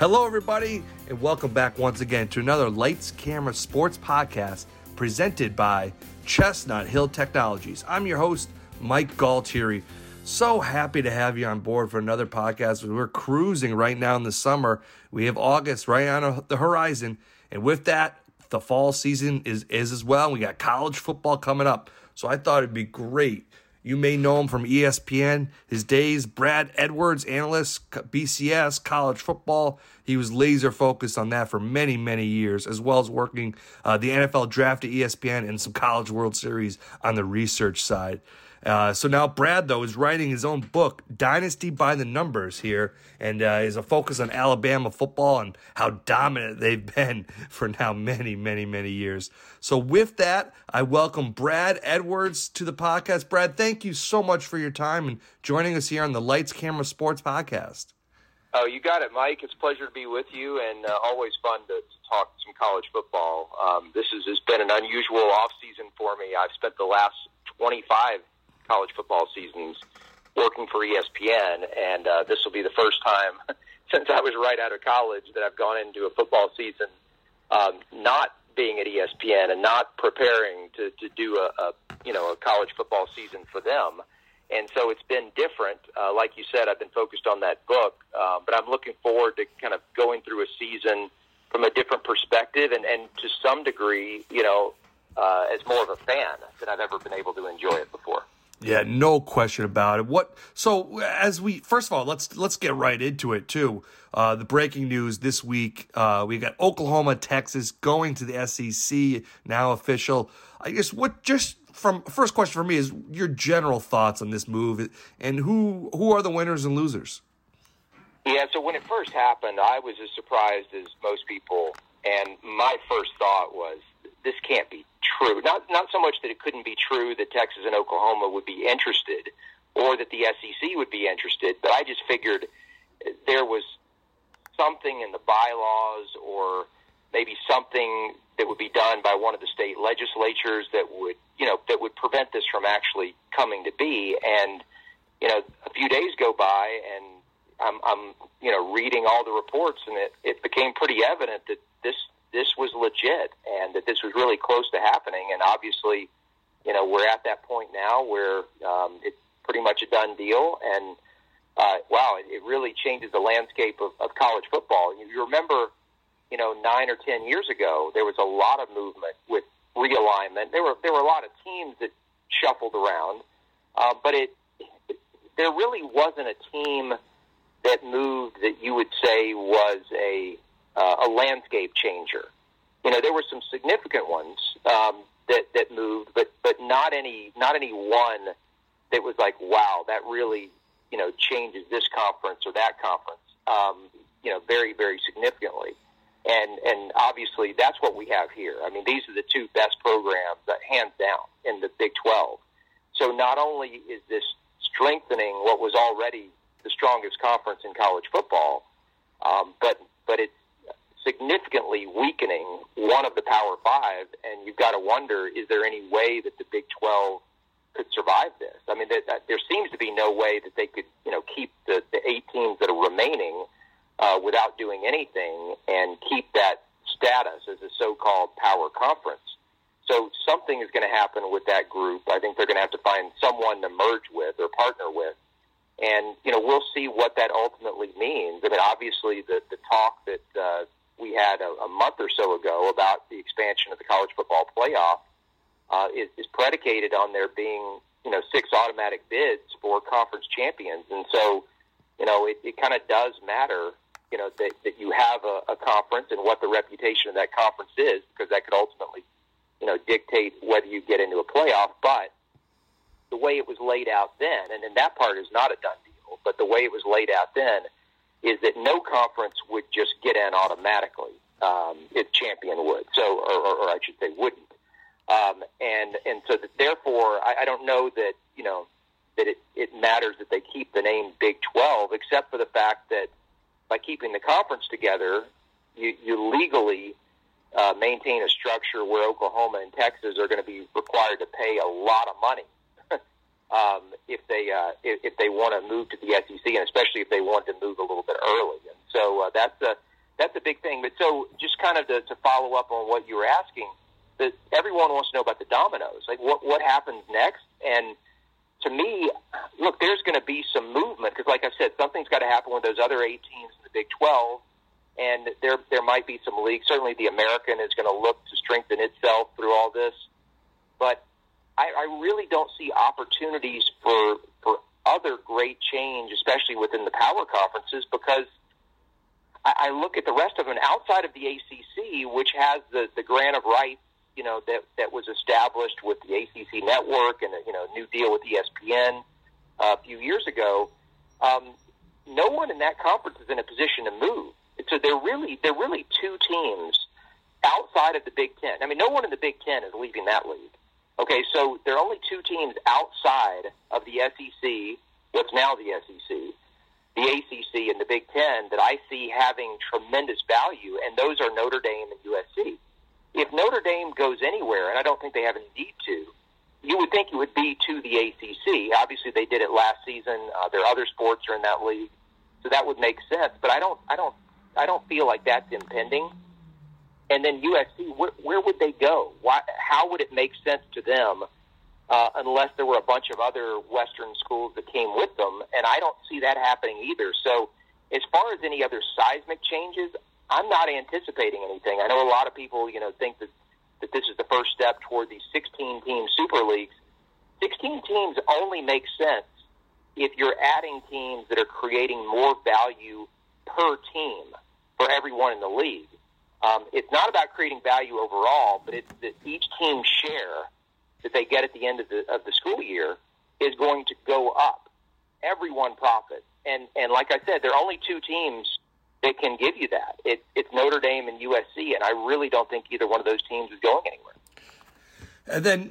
Hello, everybody, and welcome back once again to another Lights Camera Sports podcast presented by Chestnut Hill Technologies. I'm your host, Mike Galtieri. So happy to have you on board for another podcast. We're cruising right now in the summer. We have August right on the horizon, and with that, the fall season is is as well. We got college football coming up, so I thought it'd be great. You may know him from ESPN. His days, Brad Edwards, analyst, BCS, college football. He was laser focused on that for many, many years, as well as working uh, the NFL draft at ESPN and some College World Series on the research side. Uh, so now Brad, though, is writing his own book, Dynasty by the Numbers, here, and uh, is a focus on Alabama football and how dominant they've been for now many, many, many years. So with that, I welcome Brad Edwards to the podcast. Brad, thank you so much for your time and joining us here on the Lights Camera Sports podcast. Oh, you got it, Mike. It's a pleasure to be with you, and uh, always fun to, to talk some college football. Um, this has, has been an unusual off season for me. I've spent the last 25 college football seasons working for ESPN, and uh, this will be the first time since I was right out of college that I've gone into a football season um, not being at ESPN and not preparing to, to do a, a you know a college football season for them. And so it's been different. Uh, like you said, I've been focused on that book, uh, but I'm looking forward to kind of going through a season from a different perspective and, and to some degree, you know, uh, as more of a fan than I've ever been able to enjoy it before. Yeah, no question about it. What so as we first of all let's let's get right into it too. Uh, the breaking news this week: uh, we got Oklahoma, Texas going to the SEC now official. I guess what just from first question for me is your general thoughts on this move and who who are the winners and losers. Yeah, so when it first happened, I was as surprised as most people, and my first thought was this can't be true. Not not so much that it couldn't be true that Texas and Oklahoma would be interested, or that the SEC would be interested, but I just figured there was something in the bylaws, or maybe something that would be done by one of the state legislatures that would you know that would prevent this from actually coming to be. And you know, a few days go by, and I'm, I'm you know reading all the reports, and it, it became pretty evident that this this was legit and that this was really close to happening. And obviously, you know, we're at that point now where um, it's pretty much a done deal. And uh, wow, it, it really changes the landscape of, of college football. You, you remember, you know, nine or ten years ago, there was a lot of movement with realignment. There were there were a lot of teams that shuffled around, uh, but it, it there really wasn't a team that moved that you would say was a uh, a landscape changer. You know, there were some significant ones um, that that moved, but but not any not any one that was like, wow, that really you know changes this conference or that conference. Um, you know, very very significantly. And and obviously that's what we have here. I mean, these are the two best programs, uh, hands down, in the Big 12. So not only is this strengthening what was already the strongest conference in college football, um, but but it's significantly weakening one of the Power Five, and you've got to wonder: is there any way that the Big Twelve could survive this? I mean, there, there seems to be no way that they could, you know, keep the, the eight teams that are remaining uh, without doing anything and keep that status as a so-called power conference. So something is going to happen with that group. I think they're going to have to find someone to merge with or partner with. And, you know, we'll see what that ultimately means. I mean, obviously the, the talk that uh, we had a, a month or so ago about the expansion of the college football playoff uh, is, is predicated on there being you know six automatic bids for conference champions, and so you know it, it kind of does matter you know that, that you have a, a conference and what the reputation of that conference is because that could ultimately you know dictate whether you get into a playoff. But the way it was laid out then, and, and that part is not a done deal, but the way it was laid out then is that no conference would just get in automatically. Um, if champion would. So, or, or, or I should say, wouldn't. Um, and and so that therefore, I, I don't know that you know that it, it matters that they keep the name Big Twelve, except for the fact that by keeping the conference together, you, you legally uh, maintain a structure where Oklahoma and Texas are going to be required to pay a lot of money um, if they uh, if, if they want to move to the SEC, and especially if they want to move a little bit early. And so uh, that's a that's a big thing. But so just kind of to, to follow up on what you were asking, that everyone wants to know about the dominoes, like what what happens next, and to me, look, there's going to be some movement because, like I said, something's got to happen with those other eight teams in the Big 12, and there there might be some leagues. Certainly, the American is going to look to strengthen itself through all this, but I, I really don't see opportunities for for other great change, especially within the power conferences, because I, I look at the rest of them outside of the ACC, which has the the grant of rights you know that that was established with the ACC network and a, you know new deal with ESPN uh, a few years ago. Um, no one in that conference is in a position to move. So they're really they're really two teams outside of the Big Ten. I mean, no one in the Big Ten is leaving that league. Okay, so there are only two teams outside of the SEC, what's now the SEC, the ACC, and the Big Ten that I see having tremendous value, and those are Notre Dame and USC if Notre Dame goes anywhere, and I don't think they have any need to, you would think it would be to the ACC. Obviously, they did it last season. Uh, their other sports are in that league, so that would make sense. But I don't, I don't, I don't feel like that's impending. And then USC, where, where would they go? Why? How would it make sense to them uh, unless there were a bunch of other Western schools that came with them? And I don't see that happening either. So, as far as any other seismic changes, I'm not anticipating anything. I know a lot of people, you know, think that that this is the first step toward these 16 team super leagues. 16 teams only make sense if you're adding teams that are creating more value per team for everyone in the league. Um, it's not about creating value overall, but it's that each team share that they get at the end of the of the school year is going to go up. Everyone profits, and and like I said, there are only two teams that can give you that. It, it's Notre Dame and USC, and I really don't think either one of those teams is going anywhere. And then,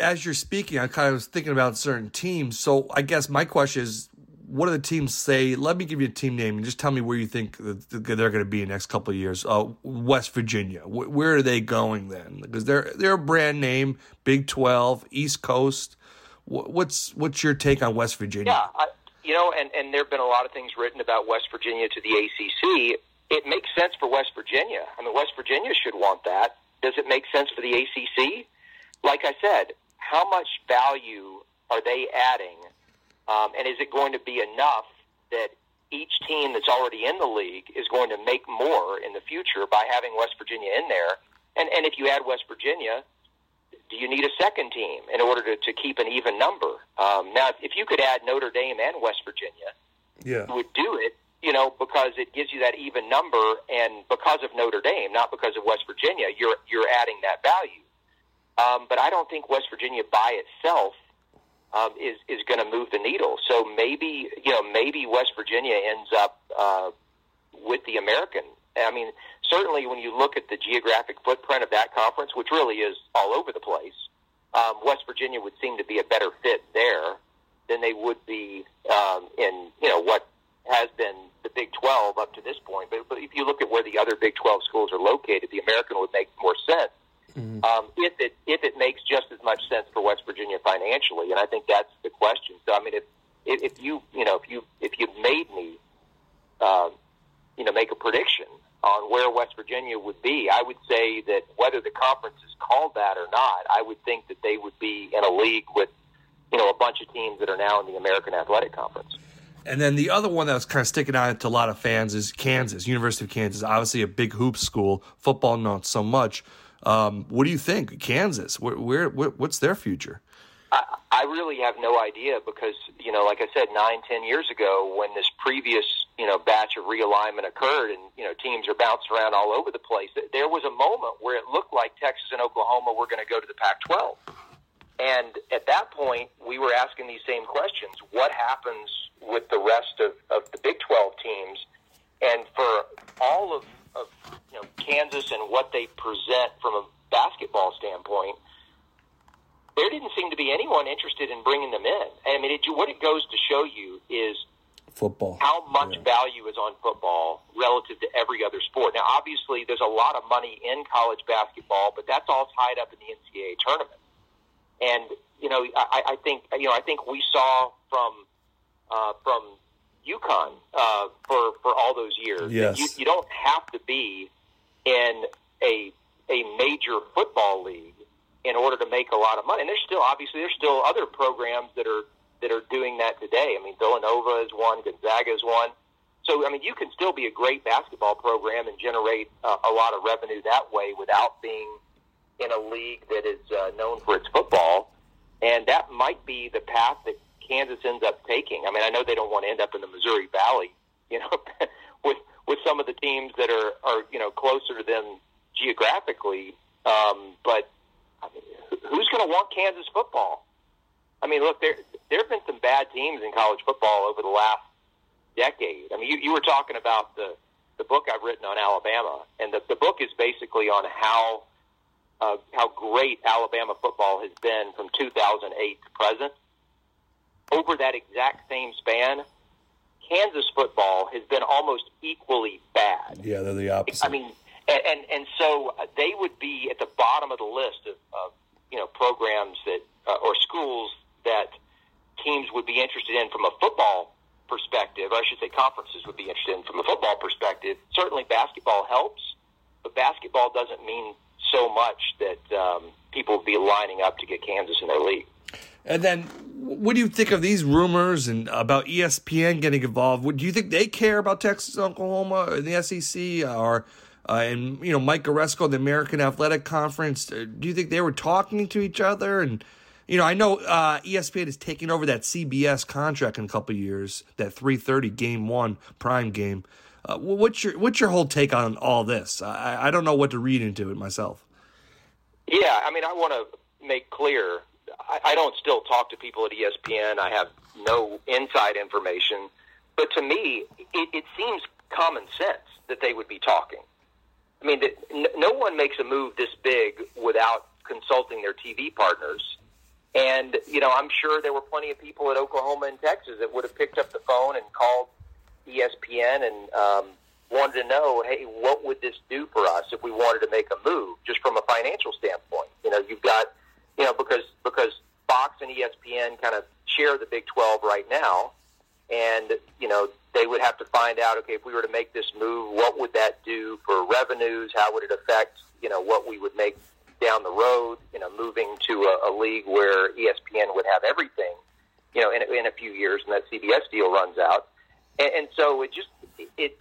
as you're speaking, I kind of was thinking about certain teams. So I guess my question is, what do the teams say? Let me give you a team name and just tell me where you think they're going to be in the next couple of years. Uh, West Virginia, where are they going then? Because they're they're a brand name, Big Twelve, East Coast. What's what's your take on West Virginia? Yeah, I, you know, and, and there have been a lot of things written about West Virginia to the ACC. It makes sense for West Virginia. I mean, West Virginia should want that. Does it make sense for the ACC? Like I said, how much value are they adding? Um, and is it going to be enough that each team that's already in the league is going to make more in the future by having West Virginia in there? And, and if you add West Virginia, do you need a second team in order to, to keep an even number? Um, now, if you could add Notre Dame and West Virginia, yeah. you would do it, you know, because it gives you that even number, and because of Notre Dame, not because of West Virginia, you're you're adding that value. Um, but I don't think West Virginia by itself um, is is going to move the needle. So maybe you know maybe West Virginia ends up uh, with the American. I mean, certainly when you look at the geographic footprint of that conference, which really is all over the place, um, West Virginia would seem to be a better fit there than they would be um, in you know what has been the Big 12 up to this point. But, but if you look at where the other Big 12 schools are located, the American would make more sense. Mm-hmm. Um, if it if it makes just as much sense for West Virginia financially, and I think that's the question. So I mean, if if, if you you know if you if you made me, uh, you know, make a prediction, on where West Virginia would be, I would say that whether the conference is called that or not, I would think that they would be in a league with, you know, a bunch of teams that are now in the American Athletic Conference. And then the other one that was kind of sticking out to a lot of fans is Kansas, University of Kansas. Obviously, a big hoop school. Football, not so much. Um, what do you think, Kansas? Where, where, what's their future? I, I really have no idea because you know, like I said, nine, ten years ago, when this previous you know batch of realignment occurred, and you know teams are bouncing around all over the place, there was a moment where it looked like Texas and Oklahoma were going to go to the Pac-12, and at that point, we were asking these same questions: What happens with the rest of, of the Big 12 teams? And for all of of you know Kansas and what they present from a basketball standpoint, there didn't seem to be anyone interested in bringing them in. I mean, it, what it goes to show you is football. How much yeah. value is on football relative to every other sport? Now, obviously, there's a lot of money in college basketball, but that's all tied up in the NCAA tournament. And you know, I, I think you know, I think we saw from uh, from UConn uh, for for all those years. Yes. You, you don't have to be in a a major football league in order to make a lot of money. And there's still obviously there's still other programs that are that are doing that today. I mean, Villanova is one, Gonzaga is one. So I mean, you can still be a great basketball program and generate uh, a lot of revenue that way without being in a league that is uh, known for its football. And that might be the path that Kansas ends up taking. I mean, I know they don't want to end up in the Missouri Valley, you know, with with some of the teams that are are you know closer to them geographically. Um, but I mean, who's going to want Kansas football? I mean, look, there there have been some bad teams in college football over the last decade. I mean, you, you were talking about the the book I've written on Alabama, and the, the book is basically on how uh, how great Alabama football has been from 2008 to present. Over that exact same span, Kansas football has been almost equally bad. Yeah, they're the opposite. I mean, and and, and so they would be at the bottom of the list of, of you know programs that uh, or schools that teams would be interested in from a football perspective. I should say conferences would be interested in from a football perspective. Certainly, basketball helps, but basketball doesn't mean so much that um, people would be lining up to get Kansas in their league. And then, what do you think of these rumors and about ESPN getting involved? Do you think they care about Texas, Oklahoma, and the SEC, or uh, and you know Mike Aresco, the American Athletic Conference? Uh, do you think they were talking to each other? And you know, I know uh, ESPN is taking over that CBS contract in a couple years, that three thirty game one prime game. Uh, what's your what's your whole take on all this? I, I don't know what to read into it myself. Yeah, I mean, I want to make clear I, I don't still talk to people at ESPN. I have no inside information, but to me, it, it seems common sense that they would be talking. I mean, that no one makes a move this big without consulting their TV partners. And, you know, I'm sure there were plenty of people at Oklahoma and Texas that would have picked up the phone and called ESPN and um, wanted to know, hey, what would this do for us if we wanted to make a move, just from a financial standpoint? You know, you've got, you know, because because Fox and ESPN kind of share the Big 12 right now, and you know they would have to find out, okay, if we were to make this move, what would that do for revenues? How would it affect, you know, what we would make down the road? You know, moving to a, a league where ESPN would have everything, you know, in, in a few years, and that CBS deal runs out and, and so it just it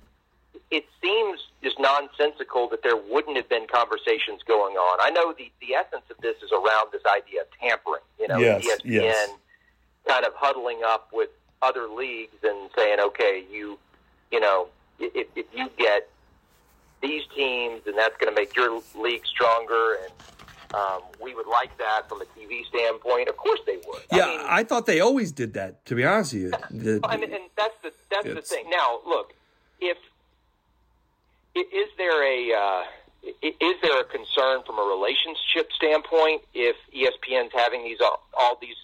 it seems just nonsensical that there wouldn't have been conversations going on. I know the the essence of this is around this idea of tampering. You know, yes, ESPN yes. kind of huddling up with other leagues and saying, okay, you you know, if, if you get these teams, and that's going to make your league stronger and um, we would like that from a TV standpoint. Of course, they would. Yeah, I, mean, I thought they always did that. To be honest with you, the, I mean, and that's the that's the thing. Now, look, if is there a uh, is there a concern from a relationship standpoint if ESPN's having these all, all these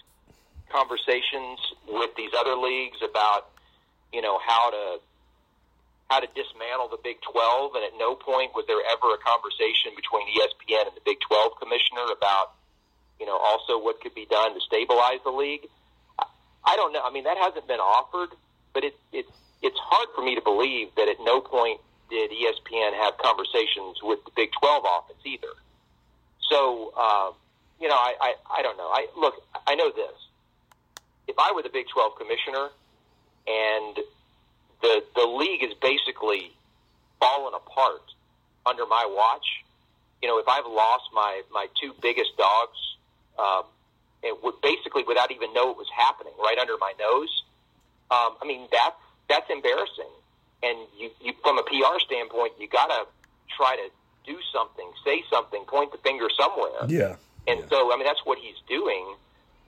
conversations with these other leagues about you know how to how to dismantle the Big 12, and at no point was there ever a conversation between ESPN and the Big 12 commissioner about, you know, also what could be done to stabilize the league. I don't know. I mean, that hasn't been offered, but it, it, it's hard for me to believe that at no point did ESPN have conversations with the Big 12 office either. So, uh, you know, I, I, I don't know. I look, I know this. If I were the Big 12 commissioner and the the league is basically fallen apart under my watch. You know, if I've lost my my two biggest dogs, um, it would basically without even know it was happening right under my nose. Um, I mean, that's that's embarrassing. And you, you from a PR standpoint, you got to try to do something, say something, point the finger somewhere. Yeah. And yeah. so, I mean, that's what he's doing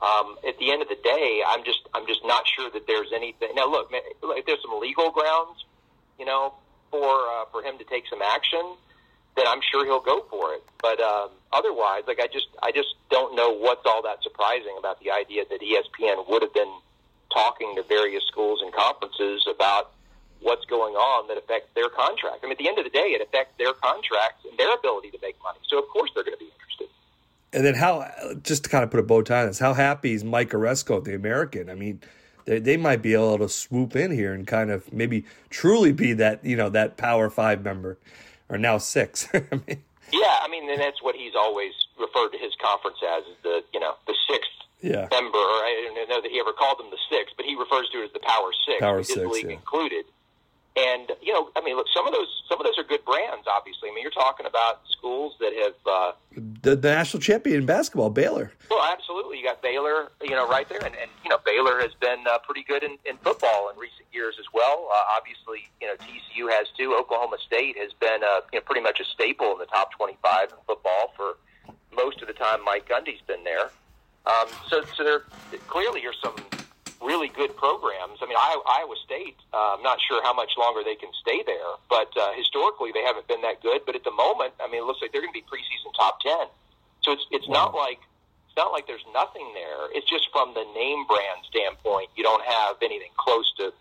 um, at the end of the day, I'm just I'm just not sure that there's anything. Now, look, if there's some legal grounds, you know, for uh, for him to take some action, then I'm sure he'll go for it. But um, otherwise, like I just I just don't know what's all that surprising about the idea that ESPN would have been talking to various schools and conferences about what's going on that affects their contract. I mean, at the end of the day, it affects their contracts and their ability to make money. So of course they're going to be interested. And then how, just to kind of put a bow tie on this, how happy is Mike Aresco, the American? I mean, they, they might be able to swoop in here and kind of maybe truly be that, you know, that Power Five member, or now six. I mean, yeah, I mean, and that's what he's always referred to his conference as, is the, you know, the sixth yeah. member. I don't know that he ever called them the six, but he refers to it as the Power Six, Power his six, league yeah. included. And you know, I mean, look, some of those some of those are good brands. Obviously, I mean, you're talking about schools that have uh, the, the national champion in basketball, Baylor. Well, absolutely, you got Baylor, you know, right there, and, and you know, Baylor has been uh, pretty good in, in football in recent years as well. Uh, obviously, you know, TCU has too. Oklahoma State has been uh, you know pretty much a staple in the top 25 in football for most of the time. Mike Gundy's been there, um, so so there clearly are some really good programs. I mean, Iowa State. Uh, I'm not sure how much longer they can stay there, but uh, historically they haven't been that good. But at the moment, I mean, it looks like they're going to be preseason top ten. So it's it's wow. not like it's not like there's nothing there. It's just from the name brand standpoint, you don't have anything close to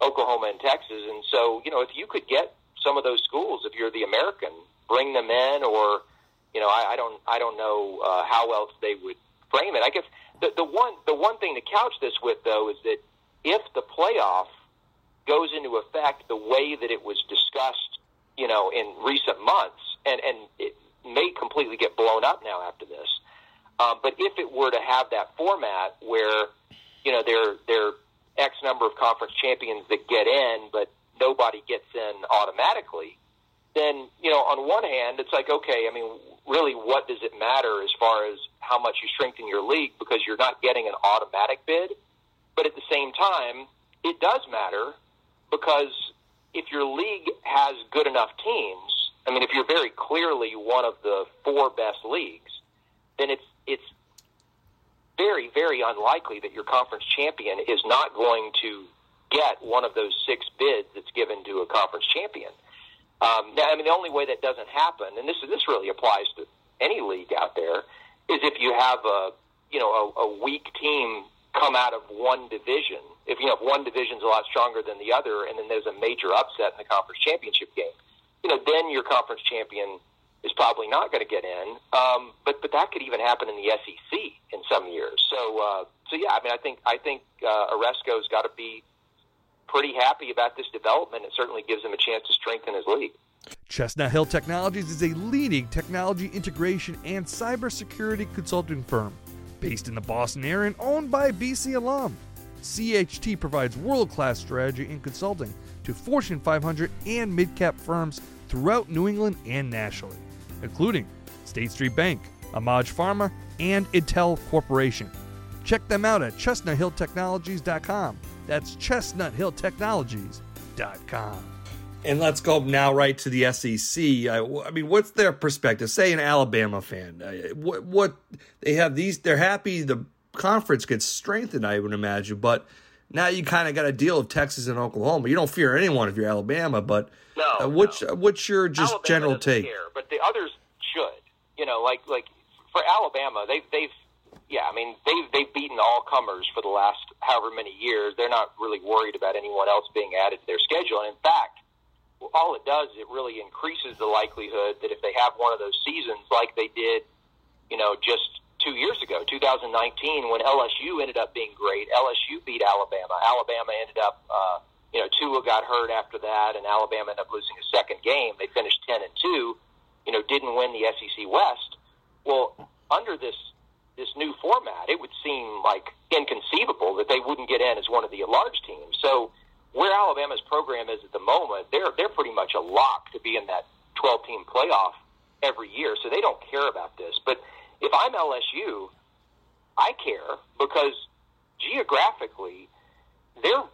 Oklahoma and Texas. And so, you know, if you could get some of those schools, if you're the American, bring them in, or you know, I, I don't I don't know uh, how else they would frame it. I guess the, the one the one thing to couch this with though is that if the playoff goes into effect the way that it was discussed, you know, in recent months, and and it may completely get blown up now after this. Um, but if it were to have that format where, you know, there there X number of conference champions that get in, but nobody gets in automatically, then you know, on one hand, it's like okay, I mean, really, what does it matter as far as how much you strengthen your league because you're not getting an automatic bid. But at the same time, it does matter because if your league has good enough teams, I mean, if you're very clearly one of the four best leagues, then it's it's very very unlikely that your conference champion is not going to get one of those six bids that's given to a conference champion. Um, I mean, the only way that doesn't happen, and this this really applies to any league out there, is if you have a you know a, a weak team come out of one division. If you know if one division's a lot stronger than the other, and then there's a major upset in the conference championship game, you know then your conference champion is probably not going to get in. Um, but but that could even happen in the SEC in some years. So uh, so yeah, I mean I think I think uh, Aresco's got to be pretty happy about this development. It certainly gives him a chance to strengthen his league. Chestnut Hill Technologies is a leading technology integration and cybersecurity consulting firm based in the Boston area and owned by BC alum. CHT provides world class strategy and consulting to Fortune 500 and mid cap firms throughout New England and nationally, including State Street Bank, AMAG Pharma, and Intel Corporation. Check them out at chestnuthilltechnologies.com. That's chestnuthilltechnologies.com. And let's go now right to the SEC. I, I mean, what's their perspective? Say an Alabama fan, uh, what what they have these? They're happy the conference gets strengthened. I would imagine, but now you kind of got a deal of Texas and Oklahoma. You don't fear anyone if you're Alabama, but no, uh, what's no. what's your just Alabama general take? Care, but the others should. You know, like like for Alabama, they've they've yeah, I mean they've they've beaten all comers for the last however many years. They're not really worried about anyone else being added to their schedule, and in fact all it does is it really increases the likelihood that if they have one of those seasons like they did, you know, just two years ago, 2019, when LSU ended up being great, LSU beat Alabama. Alabama ended up, uh, you know, Tua got hurt after that, and Alabama ended up losing a second game. They finished 10 and two, you know, didn't win the SEC West. Well, under this this new format, it would seem like inconceivable that they wouldn't get in as one of the large teams. So where Alabama's program is at the moment, they're they're pretty much a lock to be in that 12 team playoff every year. So they don't care about this. But if I'm LSU, I care because geographically they're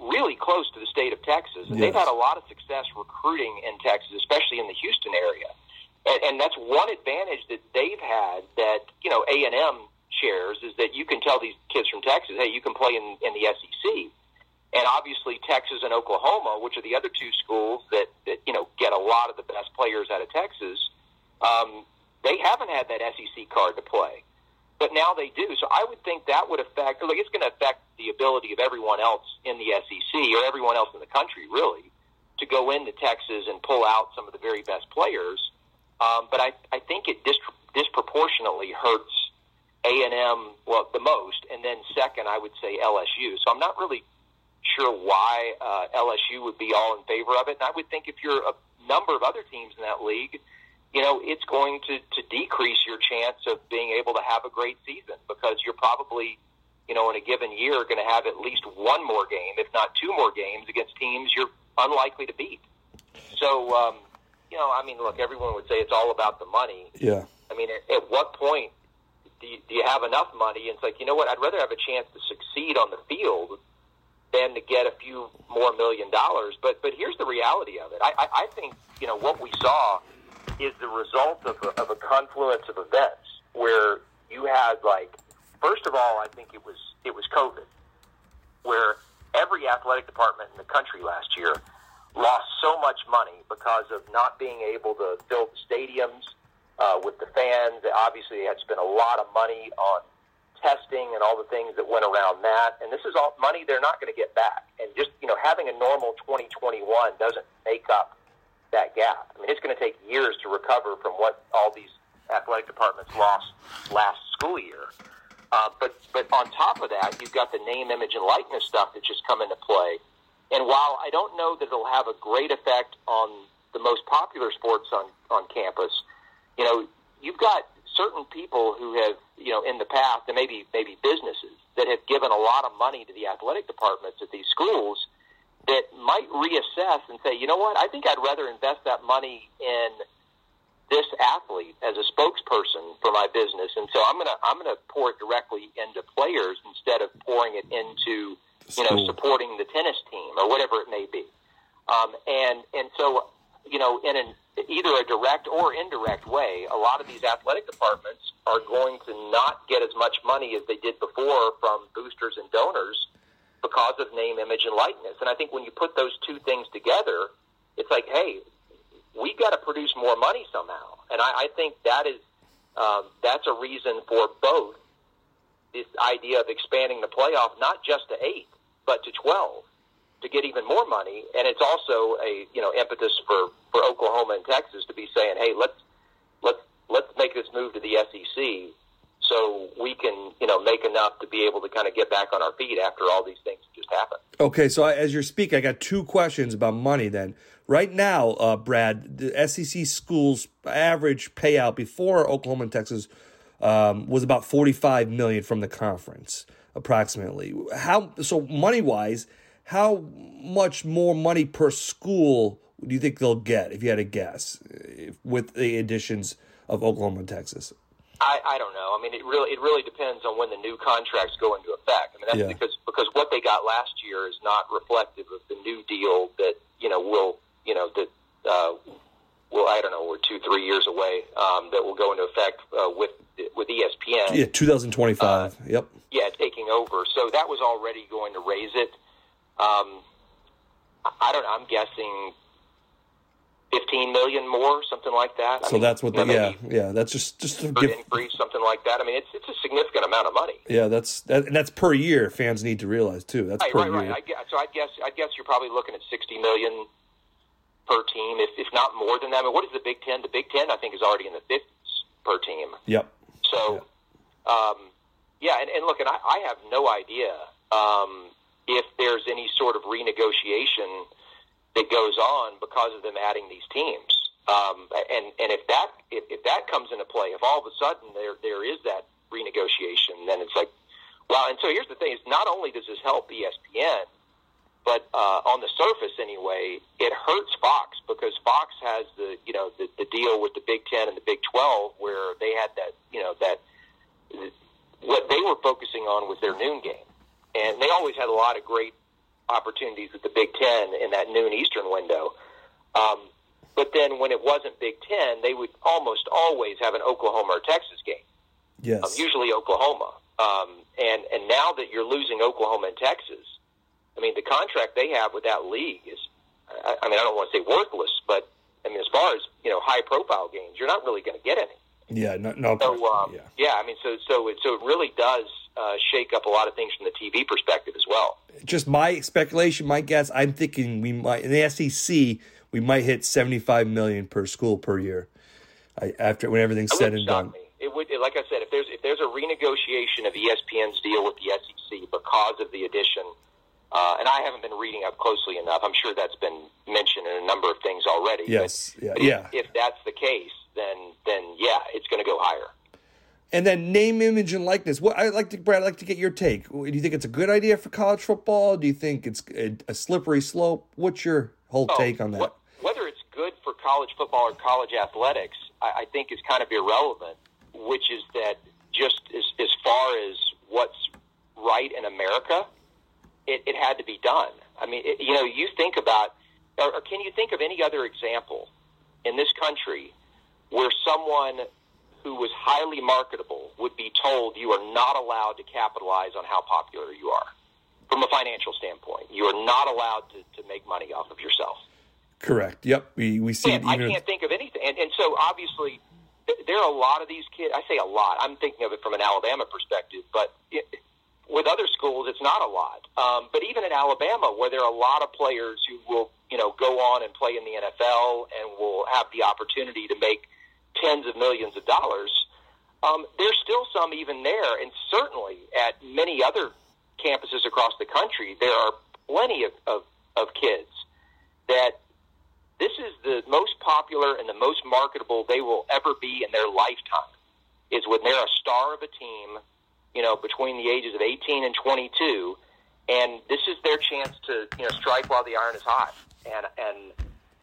really close to the state of Texas, and yes. they've had a lot of success recruiting in Texas, especially in the Houston area. And, and that's one advantage that they've had that you know A and M shares is that you can tell these kids from Texas, hey, you can play in, in the SEC And obviously, Texas and Oklahoma, which are the other two schools that, that you know get a lot of the best players out of Texas, um, they haven't had that SEC card to play, but now they do. So I would think that would affect. Like it's going to affect the ability of everyone else in the SEC or everyone else in the country, really, to go into Texas and pull out some of the very best players. Um, but I, I think it dis- disproportionately hurts A and M well the most, and then second I would say LSU. So I'm not really sure why uh, LSU would be all in favor of it. And I would think if you're a number of other teams in that league, you know, it's going to, to decrease your chance of being able to have a great season because you're probably, you know, in a given year going to have at least one more game, if not two more games against teams you're unlikely to beat. So, um, you know, I mean, look, everyone would say it's all about the money. Yeah. I mean, at, at what point do you, do you have enough money? And it's like, you know what? I'd rather have a chance to succeed on the field than to get a few more million dollars. But but here's the reality of it. I, I, I think you know what we saw is the result of a, of a confluence of events where you had like first of all, I think it was it was COVID, where every athletic department in the country last year lost so much money because of not being able to fill the stadiums uh, with the fans. Obviously, they had spent a lot of money on testing and all the things that went around that. And this is all money they're not going to get back. And just, you know, having a normal 2021 doesn't make up that gap. I mean, it's going to take years to recover from what all these athletic departments lost last school year. Uh, but but on top of that, you've got the name, image, and likeness stuff that just come into play. And while I don't know that it'll have a great effect on the most popular sports on on campus, you know, you've got certain people who have, you know, in the past, and maybe maybe businesses that have given a lot of money to the athletic departments at these schools that might reassess and say, you know what, I think I'd rather invest that money in this athlete as a spokesperson for my business, and so I'm gonna I'm gonna pour it directly into players instead of pouring it into you know supporting the tennis team or whatever it may be. Um, and and so you know in an either a direct or indirect way, a lot of these athletic departments are going to not get as much money as they did before from boosters and donors because of name, image, and likeness. And I think when you put those two things together, it's like, hey, we got to produce more money somehow. And I, I think that is um, that's a reason for both this idea of expanding the playoff, not just to eight, but to twelve to get even more money, and it's also a you know impetus for for Oklahoma and Texas to be saying, hey, let's let's let's make this move to the SEC so we can you know make enough to be able to kind of get back on our feet after all these things just happened. Okay, so as you're speaking, I got two questions about money. Then right now, uh, Brad, the SEC schools average payout before Oklahoma and Texas um, was about forty five million from the conference, approximately. How so money wise? how much more money per school do you think they'll get if you had to guess with the additions of Oklahoma and Texas? I, I don't know. I mean, it really it really depends on when the new contracts go into effect. I mean, that's yeah. because because what they got last year is not reflective of the new deal that you know will you know that uh, well I don't know we're two three years away um, that will go into effect uh, with with ESPN. Yeah, 2025. Uh, yep. Yeah, taking over. So that was already going to raise it. Um, I don't know. I'm guessing 15 million more, something like that. So mean, that's what the yeah yeah that's just just to give increase something like that. I mean, it's it's a significant amount of money. Yeah, that's that, and that's per year. Fans need to realize too. That's right, per right, year. Right. I guess, so I guess I guess you're probably looking at 60 million per team, if if not more than that. Mean, what is the Big Ten? The Big Ten, I think, is already in the 50s per team. Yep. So, yeah, um, yeah and, and look, and I, I have no idea. Um, if there's any sort of renegotiation that goes on because of them adding these teams. Um, and and if that if, if that comes into play, if all of a sudden there there is that renegotiation, then it's like, well. And so here's the thing: is not only does this help ESPN, but uh, on the surface anyway, it hurts Fox because Fox has the you know the, the deal with the Big Ten and the Big Twelve where they had that you know that what they were focusing on was their noon game and they always had a lot of great opportunities with the Big Ten in that noon Eastern window. Um, but then when it wasn't Big Ten, they would almost always have an Oklahoma or Texas game. Yes. Um, usually Oklahoma. Um, and and now that you're losing Oklahoma and Texas, I mean, the contract they have with that league is, I, I mean, I don't want to say worthless, but I mean, as far as you know, high profile games, you're not really going to get any. Yeah, no, no. So, um, yeah. yeah, I mean, so so it so it really does uh, shake up a lot of things from the TV perspective as well. Just my speculation, my guess. I'm thinking we might in the SEC we might hit 75 million per school per year. I, after when everything's said and done. me. It would, like I said, if there's if there's a renegotiation of ESPN's deal with the SEC because of the addition, uh, and I haven't been reading up closely enough. I'm sure that's been mentioned in a number of things already. but- Yes, yeah, but yeah. If, if that's the case, then then yeah, it's going to go higher. And then name, image, and likeness. What I like to, Brad. I'd like to get your take. Do you think it's a good idea for college football? Do you think it's a, a slippery slope? What's your whole Oh, take on that? wh- Whether it's good for college football or college athletics, I, I think is kind of irrelevant. Which is that just as, as far as what's right in America, it, it had to be done. I mean, it, you know, you think about, or, or can you think of any other example in this country where someone who was highly marketable would be told you are not allowed to capitalize on how popular you are from a financial standpoint. You are not allowed to, to make money off of yourself. Correct. Yep. We we see And it I can't think of anything. And, and so obviously, there are a lot of these kids. I say a lot. I'm thinking of it from an Alabama perspective, but it, with other schools, it's not a lot. Um, but even in Alabama, where there are a lot of players who will, you know, go on and play in the NFL and will have the opportunity to make tens of millions of dollars, um, there's still some even there, and certainly at many other campuses across the country, there are plenty of, of, of kids that this is the most popular and the most marketable they will ever be in their lifetime is when they're a star of a team, you know, between the ages of 18 and 22, and this is their chance to, you know, strike while the iron is hot. And and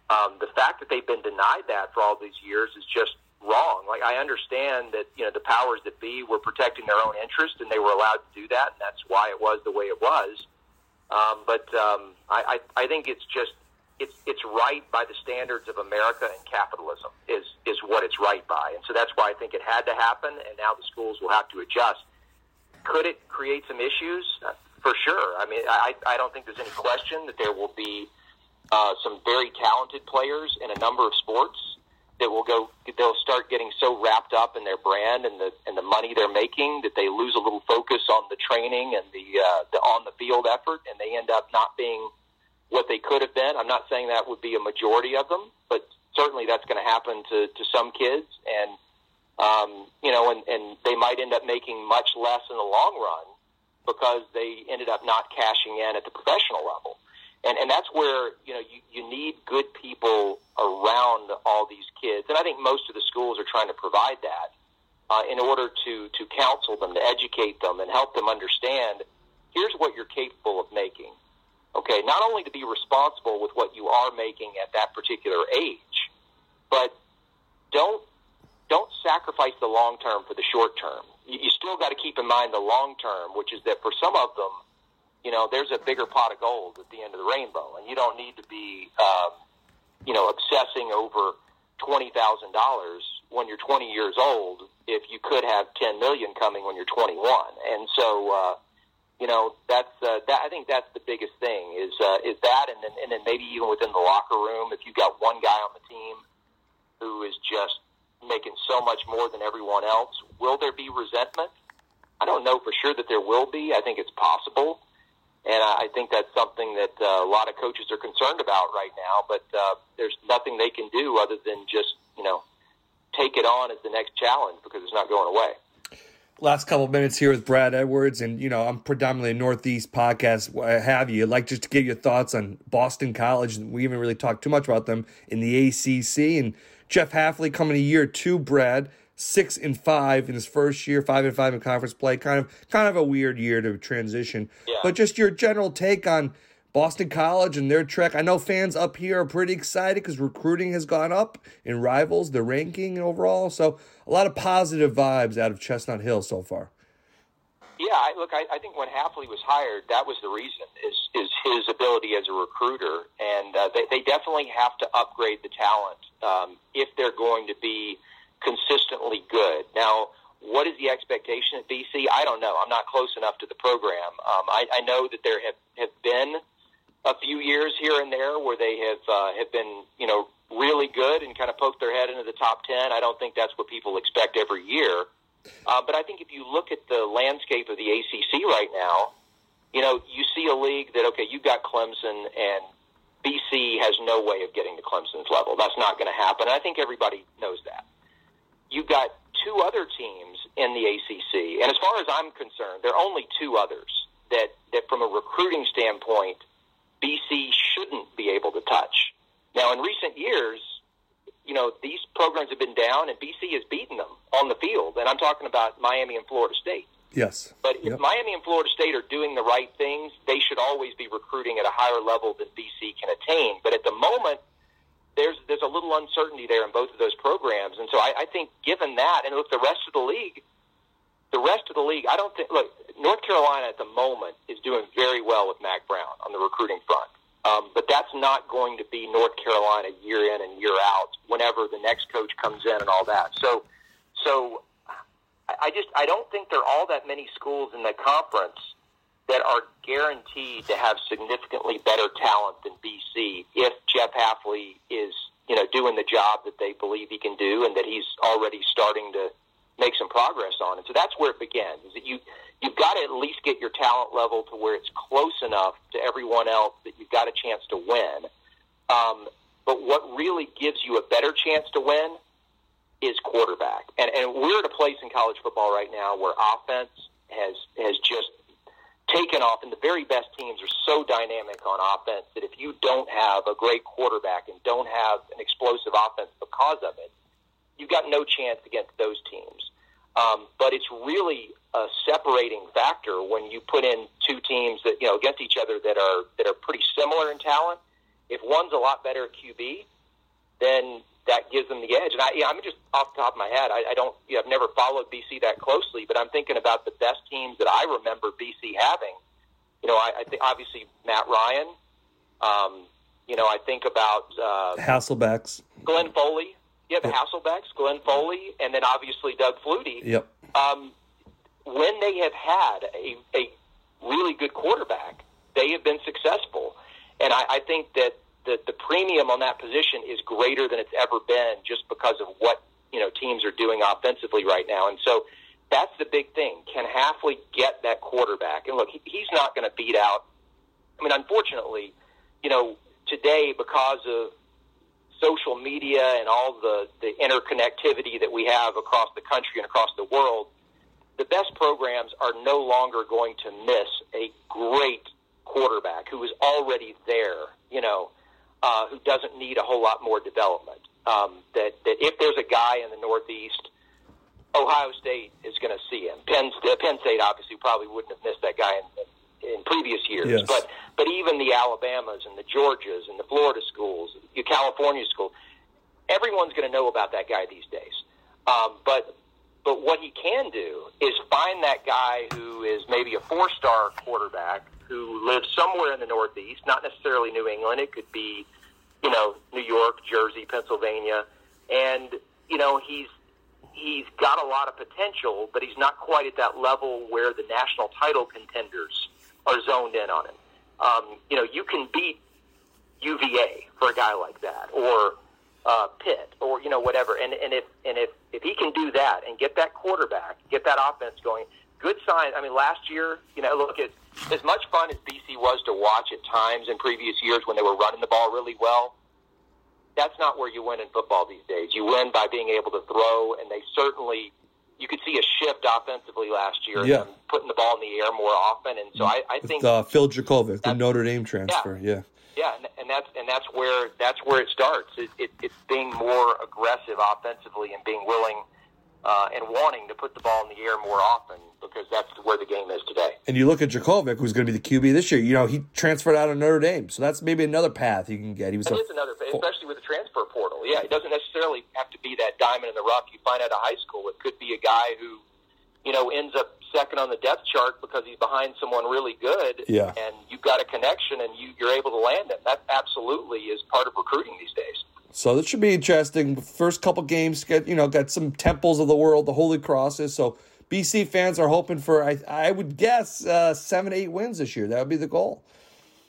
um, the fact that they've been denied that for all these years is just wrong. Like I understand that you know the powers that be were protecting their own interest, and they were allowed to do that, and that's why it was the way it was. Um, but um, I, I, I think it's just it's it's right by the standards of America and capitalism is is what it's right by, and so that's why I think it had to happen, and now the schools will have to adjust. Could it create some issues? Uh, For sure. I mean, I I don't think there's any question that there will be uh, some very talented players in a number of sports that will go they'll start getting so wrapped up in their brand and the and the money they're making that they lose a little focus on the training and the uh, the on the field effort and they end up not being what they could have been. I'm not saying that would be a majority of them, but certainly that's going to happen to to some kids and um, you know and and they might end up making much less in the long run because they ended up not cashing in at the professional level and and that's where you know you, you need good people around all these kids, and I think most of the schools are trying to provide that uh, in order to to counsel them, to educate them, and help them understand here's what you're capable of making. Okay, not only to be responsible with what you are making at that particular age, but don't don't sacrifice the long term for the short term. You, you still got to keep in mind the long term, which is that for some of them you know, there's a bigger pot of gold at the end of the rainbow, and you don't need to be, um, you know, obsessing over twenty thousand dollars when you're 20 years old. If you could have 10 million coming when you're 21, and so, uh, you know, that's uh, that. I think that's the biggest thing is uh, is that, and then and then maybe even within the locker room, if you've got one guy on the team who is just making so much more than everyone else, will there be resentment? I don't know for sure that there will be. I think it's possible. And I think that's something that uh, a lot of coaches are concerned about right now. But uh, there's nothing they can do other than just, you know, take it on as the next challenge because it's not going away. Last couple of minutes here with Brad Edwards, and you know I'm predominantly a Northeast podcast. What have you? I'd like just to get your thoughts on Boston College. We haven't really talked too much about them in the ACC. And Jeff Hafley coming to year two. Brad six and five in his first year, five and five in conference play. Kind of kind of a weird year to transition. Yeah. But just your general take on Boston College and their trek. I know fans up here are pretty excited because recruiting has gone up in rivals, the ranking overall. So a lot of positive vibes out of Chestnut Hill so far. Yeah, I, look, I, I think when Hafley was hired, that was the reason is is his ability as a recruiter, and uh, they they definitely have to upgrade the talent um, if they're going to be consistently good. Now, what is the expectation at BC? I don't know. I'm not close enough to the program. Um, I, I know that there have, have been a few years here and there where they have uh, have been you know really good and kind of poked their head into the top ten. I don't think that's what people expect every year. Uh, but I think if you look at the landscape of the ACC right now, you know you see a league that okay, you've got Clemson and BC has no way of getting to Clemson's level. That's not going to happen. I think everybody knows that. You've got two other teams in the ACC, and as far as I'm concerned, there are only two others that, that from a recruiting standpoint, BC shouldn't be able to touch. Now, in recent years, you know, these programs have been down, and BC has beaten them on the field, and I'm talking about Miami and Florida State. Yes. But if Yep. Miami and Florida State are doing the right things, they should always be recruiting at a higher level than BC can attain. But at the moment, there's there's a little uncertainty there in both of those programs, and so I, I think given that, and look, the rest of the league, the rest of the league, I don't think. Look, North Carolina at the moment is doing very well with Mack Brown on the recruiting front, um, but that's not going to be North Carolina year in and year out. Whenever the next coach comes in and all that, so so I just I don't think there are all that many schools in the conference that are guaranteed to have significantly better talent than BC if Jeff Hafley is you know doing the job that they believe he can do and that he's already starting to make some progress on. And so that's where it begins. Is that you you've got to at least get your talent level to where it's close enough to everyone else that you've got a chance to win. Um, but what really gives you a better chance to win is quarterback. And, and we're at a place in college football right now where offense has has just taken off, and the very best teams are so dynamic on offense that if you don't have a great quarterback and don't have an explosive offense because of it, you've got no chance against those teams. Um, but it's really a separating factor when you put in two teams that you know against each other that are that are pretty similar in talent. If one's a lot better at QB, then that gives them the edge. And I, yeah, I'm just off the top of my head. I, I don't, you know, I've never followed BC that closely, but I'm thinking about the best teams that I remember BC having. You know, I, I think obviously Matt Ryan. Um, you know, I think about uh, Hasselbecks. Glenn Foley. You have Hasselbecks, Glenn Foley, and then obviously Doug Flutie Yep. um, when they have had a, a really good quarterback, they have been successful. And I, I think that the, the premium on that position is greater than it's ever been just because of what you know teams are doing offensively right now. And so that's the big thing. Can Hafley get that quarterback? And look, he, he's not going to beat out. I mean, unfortunately, you know, today because of social media and all the, the interconnectivity that we have across the country and across the world, the best programs are no longer going to miss a great quarterback who is already there, you know, uh, who doesn't need a whole lot more development. Um, that, that if there's a guy in the Northeast, Ohio State is going to see him. Penn, uh, Penn State obviously probably wouldn't have missed that guy in, in previous years, Yes. but but even the Alabamas and the Georgias and the Florida schools, the California school, everyone's going to know about that guy these days. Um, but but what he can do is find that guy who is maybe a four star quarterback who lives somewhere in the Northeast, not necessarily New England. It could be, you know, New York, Jersey, Pennsylvania, and you know he's he's got a lot of potential, but he's not quite at that level where the national title contenders are zoned in on him. Um, you know, you can beat UVA for a guy like that, or uh, Pitt, or you know whatever. And and if and if if he can do that and get that quarterback, get that offense going, good sign. I mean, last year, you know, look at as much fun as BC was to watch at times in previous years when they were running the ball really well. That's not where you win in football these days. You win by being able to throw, and they certainly. You could see a shift offensively last year, Yeah. putting the ball in the air more often, and so I, I think With, uh, Phil Jurkovec, the Notre Dame transfer. Yeah. yeah, and, and that's and that's where that's where it starts. It, it, it's being more aggressive offensively and being willing uh, and wanting to put the ball in the air more often because that's where the game is today. And you look at Jurkovec, who's going to be the QB this year. You know, he transferred out of Notre Dame, so that's maybe another path you can get. He was It a is another, especially with the transfer portal. Yeah, it doesn't necessarily have to be that diamond in the rough you find out of high school. It could be a guy who, you know, ends up second on the depth chart because he's behind someone really good. Yeah. and you've got a connection and you, you're able to land him. That absolutely is part of recruiting these days. So this should be interesting. First couple games, get you know, got some temples of the world, the Holy Crosses. So BC fans are hoping for, I, I would guess, uh, seven, eight wins this year. That would be the goal.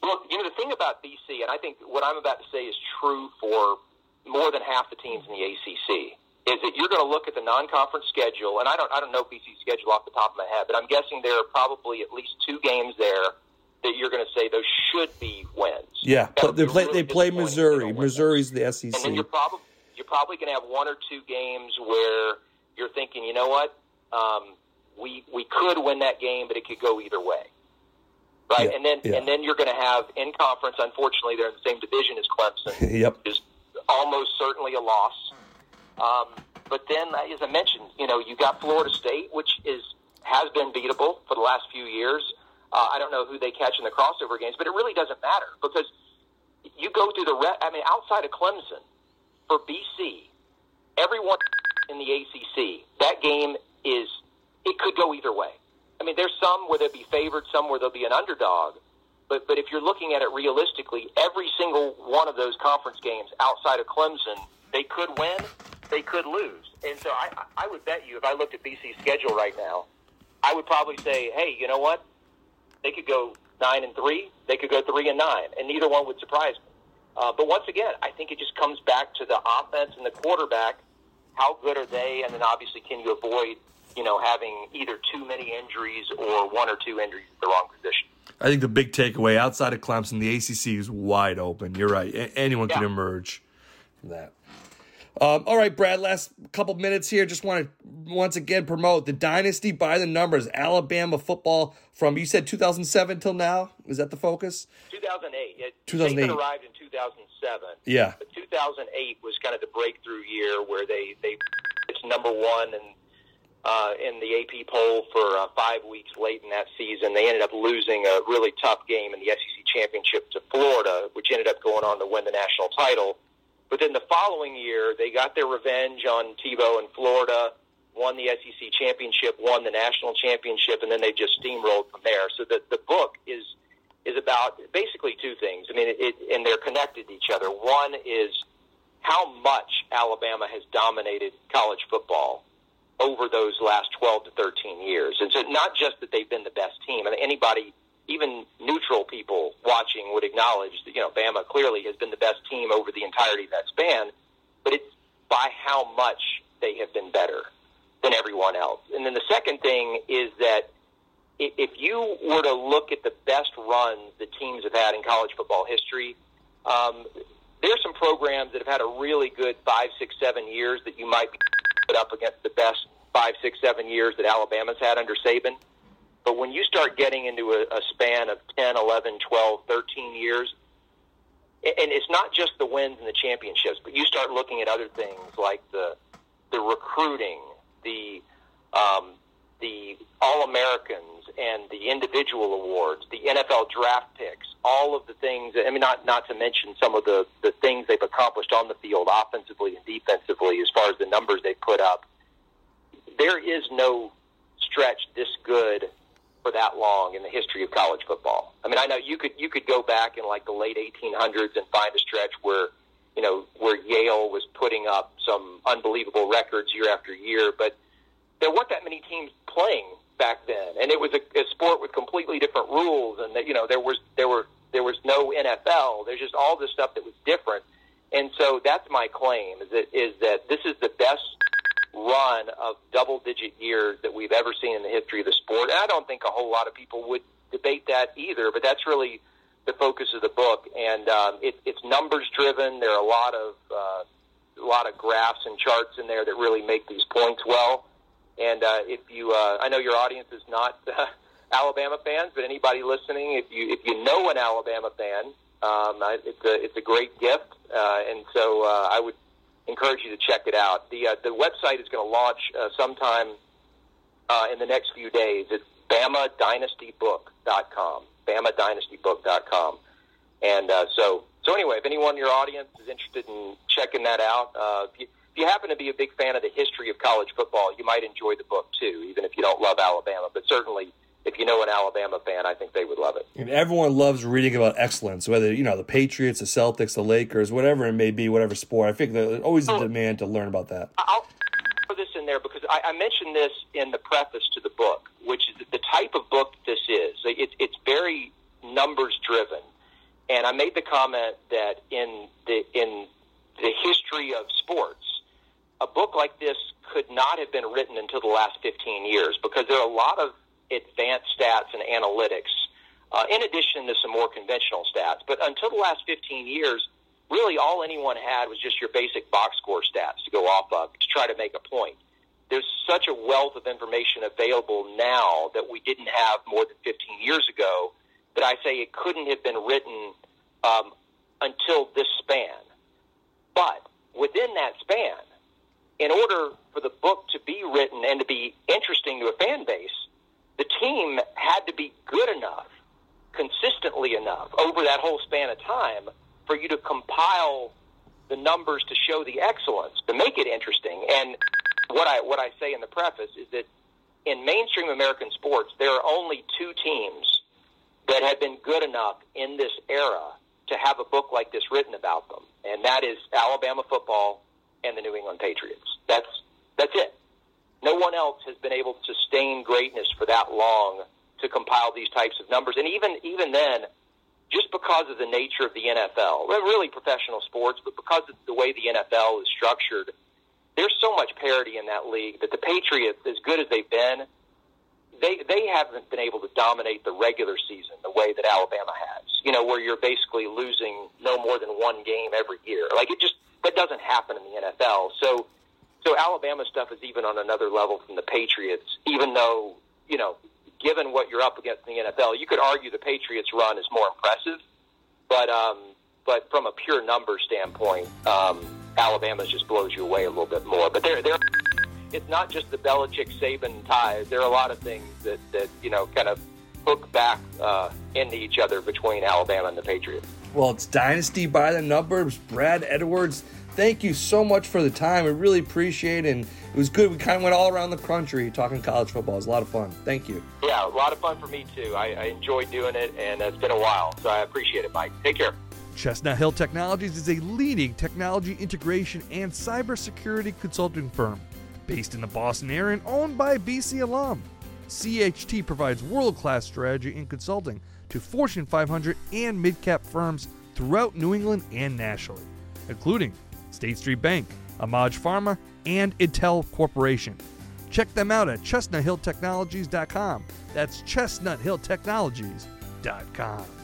Look, you know, the thing about BC, and I think what I'm about to say is true for more than half the teams in the ACC, is that you're going to look at the non-conference schedule, and I don't, I don't know BC's schedule off the top of my head, but I'm guessing there are probably at least two games there that you're going to say those should be wins. Yeah, but they play, really they play Missouri. Missouri's the SEC. And then you're probably you're probably going to have one or two games where you're thinking, you know what, um, we we could win that game, but it could go either way, right? Yeah, and then yeah. and then you're going to have in conference. Unfortunately, they're in the same division as Clemson. yep, is almost certainly a loss. Um, but then, as I mentioned, you know, you got Florida State, which is has been beatable for the last few years. Uh, I don't know who they catch in the crossover games, but it really doesn't matter because you go through the. Re- I mean, outside of Clemson, for BC, everyone in the ACC, that game is it could go either way. I mean, there's some where they'll be favored, some where they'll be an underdog. But but if you're looking at it realistically, every single one of those conference games outside of Clemson, they could win, they could lose. And so I I would bet you if I looked at BC's schedule right now, I would probably say, hey, you know what? They could go nine and three, they could go three and nine, and neither one would surprise me. Uh, but once again, I think it just comes back to the offense and the quarterback. How good are they? And then obviously, can you avoid you know having either too many injuries or one or two injuries at the wrong position? I think the big takeaway outside of Clemson, the ACC is wide open. You're right. A- anyone Yeah. can emerge from that. Um, all right, Brad. Last couple minutes here. Just want to once again promote the dynasty by the numbers. Alabama football from you said 2007 till now. Is that the focus? 2008. It, 2008. Saban arrived in 2007. Yeah. But 2008 was kind of the breakthrough year where they they it's number one and uh, in the AP poll for uh, five weeks late in that season. They ended up losing a really tough game in the SEC championship to Florida, which ended up going on to win the national title. But then the following year, they got their revenge on Tebow in Florida, won the SEC championship, won the national championship, and then they just steamrolled from there. So the the book is is about basically two things. I mean, it, it and they're connected to each other. One is how much Alabama has dominated college football over those last 12 to 13 years. And so not just that they've been the best team, and anybody, even neutral people watching would acknowledge that, you know, Bama clearly has been the best team over the entirety of that span, but it's by how much they have been better than everyone else. And then the second thing is that if you were to look at the best runs that teams have had in college football history, um, there's some programs that have had a really good five, six, seven years that you might be put up against the best five, six, seven years that Alabama's had under Saban. But when you start getting into a, a span of 10, 11, 12, 13 years, and it's not just the wins and the championships, but you start looking at other things like the the recruiting, the um, the All Americans, and the individual awards, the NFL draft picks, all of the things. I mean, not not to mention some of the the things they've accomplished on the field, offensively and defensively, as far as the numbers they put up. There is no stretch this good for that long in the history of college football. I mean, I know you could you could go back in like the late 1800s and find a stretch where you know where Yale was putting up some unbelievable records year after year, but there weren't that many teams playing back then, and it was a, a sport with completely different rules, and that you know there was there were there was no NFL. There's just all this stuff that was different, and so that's my claim is that is that this is the best run of double digit years that we've ever seen in the history of the sport. And I don't think a whole lot of people would debate that either, but that's really the focus of the book. And um, it, it's numbers driven. There are a lot of uh, a lot of graphs and charts in there that really make these points well. And uh, if you, uh, I know your audience is not uh, Alabama fans, but anybody listening, if you if you know an Alabama fan, um, it's a it's a great gift. Uh, and so uh, I would encourage you to check it out. The uh, the website is going to launch uh, sometime uh, in the next few days. It's BamaDynastyBook.com. BamaDynastyBook.com. And uh, so so anyway, if anyone in your audience is interested in checking that out, uh, if, you, if you happen to be a big fan of the history of college football, you might enjoy the book too, even if you don't love Alabama. But certainly, if you know an Alabama fan, I think they would love it. And everyone loves reading about excellence, whether you know the Patriots, the Celtics, the Lakers, whatever it may be, whatever sport. I think there's always a oh. demand to learn about that. I'll put this in there because I, I mentioned this in the preface to the book, which is the type of book this is. It, it's very numbers driven, and I made the comment that in the in the history of sports, a book like this could not have been written until the last 15 years because there are a lot of advanced stats and analytics, uh, in addition to some more conventional stats. But until the last 15 years, really all anyone had was just your basic box score stats to go off of to try to make a point. There's such a wealth of information available now that we didn't have more than 15 years ago that I say it couldn't have been written um, until this span. But within that span, in order for the book to be written and to be interesting to a fan base, the team had to be good enough, consistently enough over that whole span of time for you to compile the numbers to show the excellence, to make it interesting. And what I what I say in the preface is that in mainstream American sports, there are only two teams that have been good enough in this era to have a book like this written about them, and that is Alabama football and the New England Patriots. That's that's it. No one else has been able to sustain greatness for that long to compile these types of numbers. And even even then, just because of the nature of the NFL, really professional sports, but because of the way the NFL is structured, there's so much parity in that league that the Patriots, as good as they've been, they they haven't been able to dominate the regular season the way that Alabama has. You know, where you're basically losing no more than one game every year. Like it just that doesn't happen in the NFL. So so Alabama stuff is even on another level from the Patriots, even though, you know, given what you're up against in the NFL, you could argue the Patriots run is more impressive. But um, but from a pure number standpoint, um, Alabama just blows you away a little bit more. But they're they're it's not just the Belichick Saban ties. There are a lot of things that that you know kind of hook back uh, into each other between Alabama and the Patriots. Well, it's dynasty by the numbers. Brad Edwards thank you so much for the time. We really appreciate it. And it was good. We kind of went all around the country talking college football. It was a lot of fun. Thank you. Yeah, a lot of fun for me, too. I, I enjoyed doing it, and it's been a while. So I appreciate it, Mike. Take care. Chestnut Hill Technologies is a leading technology integration and cybersecurity consulting firm based in the Boston area and owned by a BC alum. CHT provides world class strategy and consulting to Fortune 500 and mid cap firms throughout New England and nationally, including State Street Bank, AMAG Pharma, and Intel Corporation. Check them out at chestnuthilltechnologies.com. That's chestnuthilltechnologies.com.